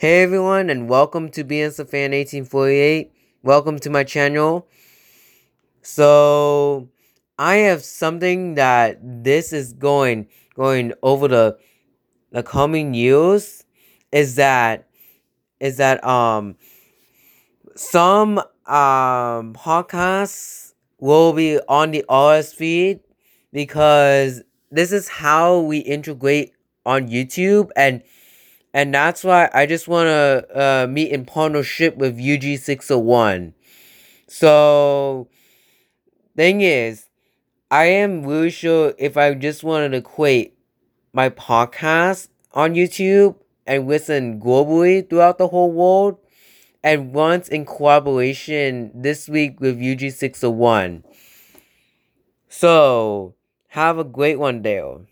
Hey everyone, and welcome to BNSF Fan 1848. Welcome to my channel. So, I have something that this is going going over the the coming years is that is that um some um podcasts will be on the RSS feed because this is how we integrate on YouTube and and that's why I just want to uh, meet in partnership with UG601. So, thing is, I am really sure if I just wanted to equate my podcast on YouTube and listen globally throughout the whole world, and once in collaboration this week with UG601. So, have a great one, Dale.